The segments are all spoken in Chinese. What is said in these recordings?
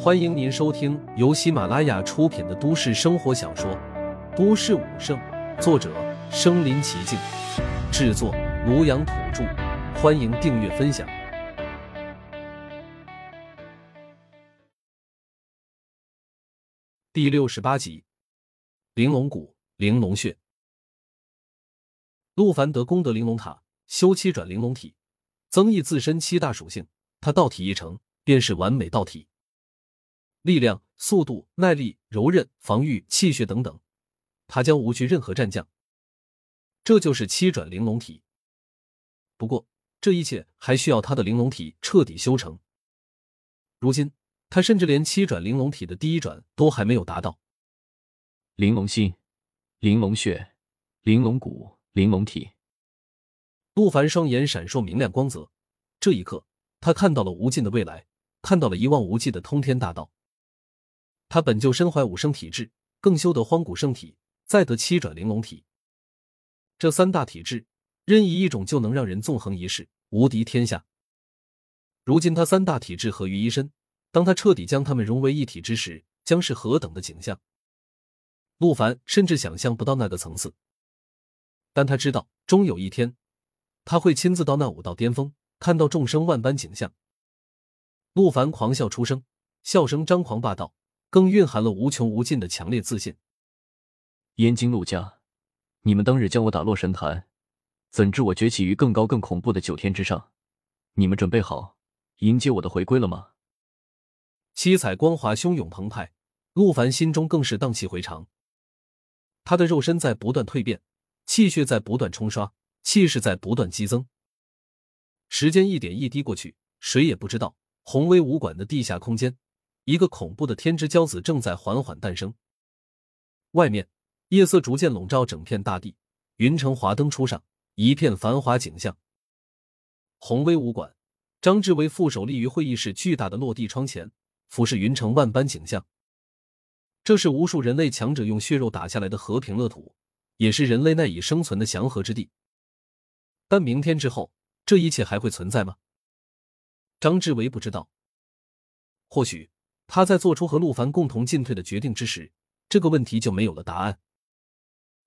欢迎您收听由喜马拉雅出品的都市生活小说《都市武圣》，作者：身临其境，制作：庐阳土著。欢迎订阅分享。第六十八集，玲珑骨、玲珑穴。陆凡得功德玲珑塔，修七转玲珑体，增益自身七大属性。他道体一成，便是完美道体。力量、速度、耐力、柔韧、防御、气血等等，他将无惧任何战将。这就是七转玲珑体。不过，这一切还需要他的玲珑体彻底修成。如今，他甚至连七转玲珑体的第一转都还没有达到。玲珑心、玲珑血、玲珑骨、玲珑体。陆凡双眼闪烁明亮光泽，这一刻，他看到了无尽的未来，看到了一望无际的通天大道。他本就身怀五生体质，更修得荒古圣体，再得七转玲珑体，这三大体质，任意一种就能让人纵横一世，无敌天下。如今他三大体质合于一身，当他彻底将他们融为一体之时，将是何等的景象？陆凡甚至想象不到那个层次，但他知道，终有一天，他会亲自到那武道巅峰，看到众生万般景象。陆凡狂笑出声，笑声张狂霸道。更蕴含了无穷无尽的强烈自信。燕京陆家，你们当日将我打落神坛，怎知我崛起于更高更恐怖的九天之上？你们准备好迎接我的回归了吗？七彩光华汹涌澎湃，陆凡心中更是荡气回肠。他的肉身在不断蜕变，气血在不断冲刷，气势在不断激增。时间一点一滴过去，谁也不知道宏威武馆的地下空间。一个恐怖的天之骄子正在缓缓诞生。外面，夜色逐渐笼罩整片大地，云城华灯初上，一片繁华景象。宏威武馆，张志伟负手立于会议室巨大的落地窗前，俯视云城万般景象。这是无数人类强者用血肉打下来的和平乐土，也是人类赖以生存的祥和之地。但明天之后，这一切还会存在吗？张志伟不知道。或许。他在做出和陆凡共同进退的决定之时，这个问题就没有了答案。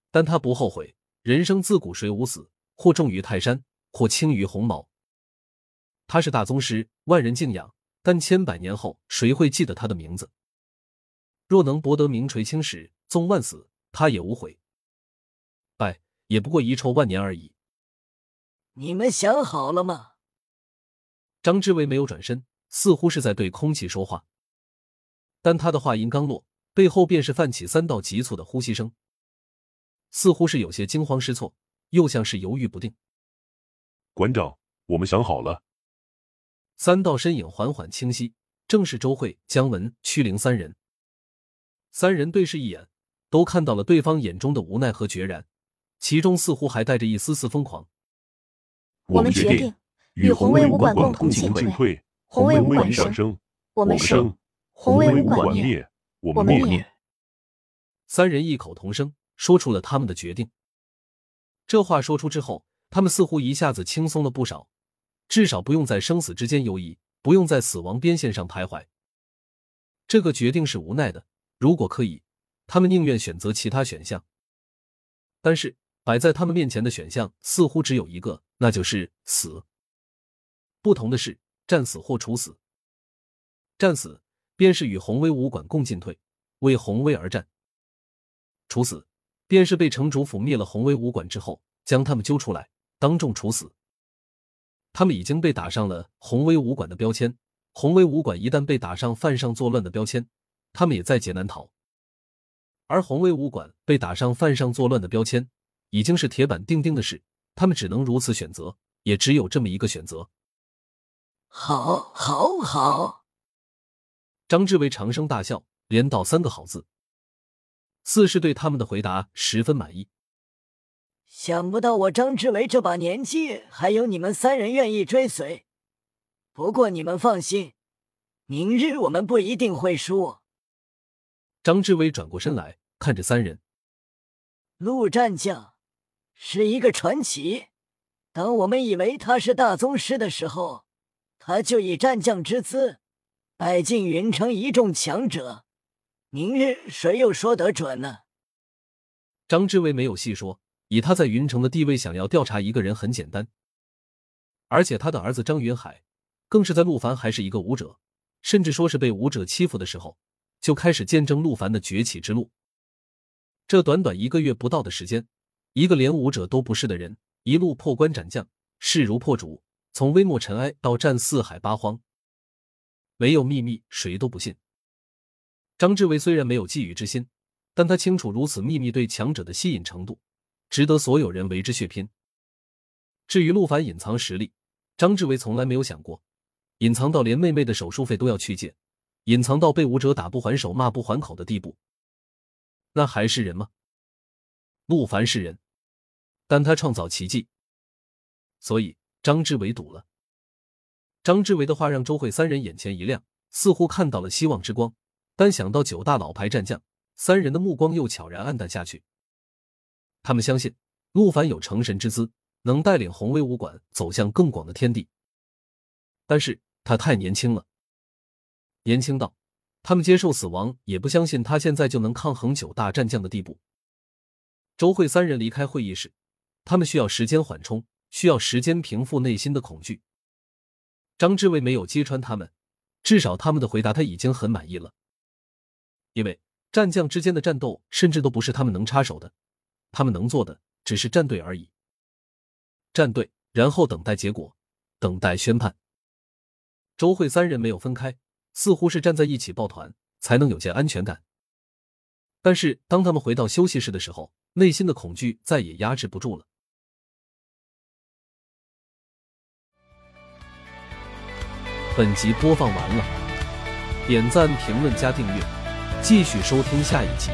但他不后悔，人生自古谁无死，或重于泰山，或轻于鸿毛。他是大宗师，万人敬仰，但千百年后，谁会记得他的名字？若能博得名垂青史，纵万死，他也无悔。哎也不过遗臭万年而已。你们想好了吗？张志伟没有转身，似乎是在对空气说话。但他的话音刚落，背后便是泛起三道急促的呼吸声，似乎是有些惊慌失措，又像是犹豫不定。馆长，我们想好了。三道身影缓缓清晰，正是周慧、姜文、屈灵三人。三人对视一眼，都看到了对方眼中的无奈和决然，其中似乎还带着一丝丝疯狂。我们决定与红威武馆共同进退，红威武馆生，我们生。宏威武馆灭，我们灭。三人异口同声说出了他们的决定。这话说出之后，他们似乎一下子轻松了不少，至少不用在生死之间犹疑，不用在死亡边线上徘徊。这个决定是无奈的，如果可以，他们宁愿选择其他选项。但是摆在他们面前的选项似乎只有一个，那就是死。不同的是，战死或处死。战死。便是与宏威武馆共进退，为宏威而战；处死，便是被城主府灭了宏威武馆之后，将他们揪出来，当众处死。他们已经被打上了宏威武馆的标签，宏威武馆一旦被打上犯上作乱的标签，他们也在劫难逃。而宏威武馆被打上犯上作乱的标签，已经是铁板钉钉的事，他们只能如此选择，也只有这么一个选择。好，好，好。张志伟长声大笑，连道三个好字，似是对他们的回答十分满意。想不到我张志伟这把年纪，还有你们三人愿意追随。不过你们放心，明日我们不一定会输。张志伟转过身来看着三人，陆战将是一个传奇。当我们以为他是大宗师的时候，他就以战将之姿。带进云城一众强者，明日谁又说得准呢？张志伟没有细说，以他在云城的地位，想要调查一个人很简单。而且他的儿子张云海，更是在陆凡还是一个武者，甚至说是被武者欺负的时候，就开始见证陆凡的崛起之路。这短短一个月不到的时间，一个连武者都不是的人，一路破关斩将，势如破竹，从微末尘埃到战四海八荒，没有秘密，谁都不信。张志伟虽然没有觊觎之心。但他清楚，如此秘密对强者的吸引程度，值得所有人为之血拼。至于陆凡隐藏实力，张志伟从来没有想过，隐藏到连妹妹的手术费都要去借，隐藏到被武者打不还手、骂不还口的地步，那还是人吗？陆凡是人，但他创造奇迹，所以张志伟赌了。张志伟的话让周慧三人眼前一亮，似乎看到了希望之光。但想到九大老牌战将。三人的目光又悄然暗淡下去。他们相信陆凡有成神之姿，能带领红威武馆走向更广的天地。但是他太年轻了，年轻到他们接受死亡也不相信他现在就能抗衡九大战将的地步。周慧三人离开会议室，他们需要时间缓冲，需要时间平复内心的恐惧。张志伟没有揭穿他们，至少他们的回答他已经很满意了，因为。战将之间的战斗，甚至都不是他们能插手的，他们能做的只是站队而已。站队，然后等待结果，等待宣判。周慧三人没有分开，似乎是站在一起抱团，才能有些安全感。但是当他们回到休息室的时候，内心的恐惧再也压制不住了。本集播放完了，点赞、评论、加订阅。继续收听下一集。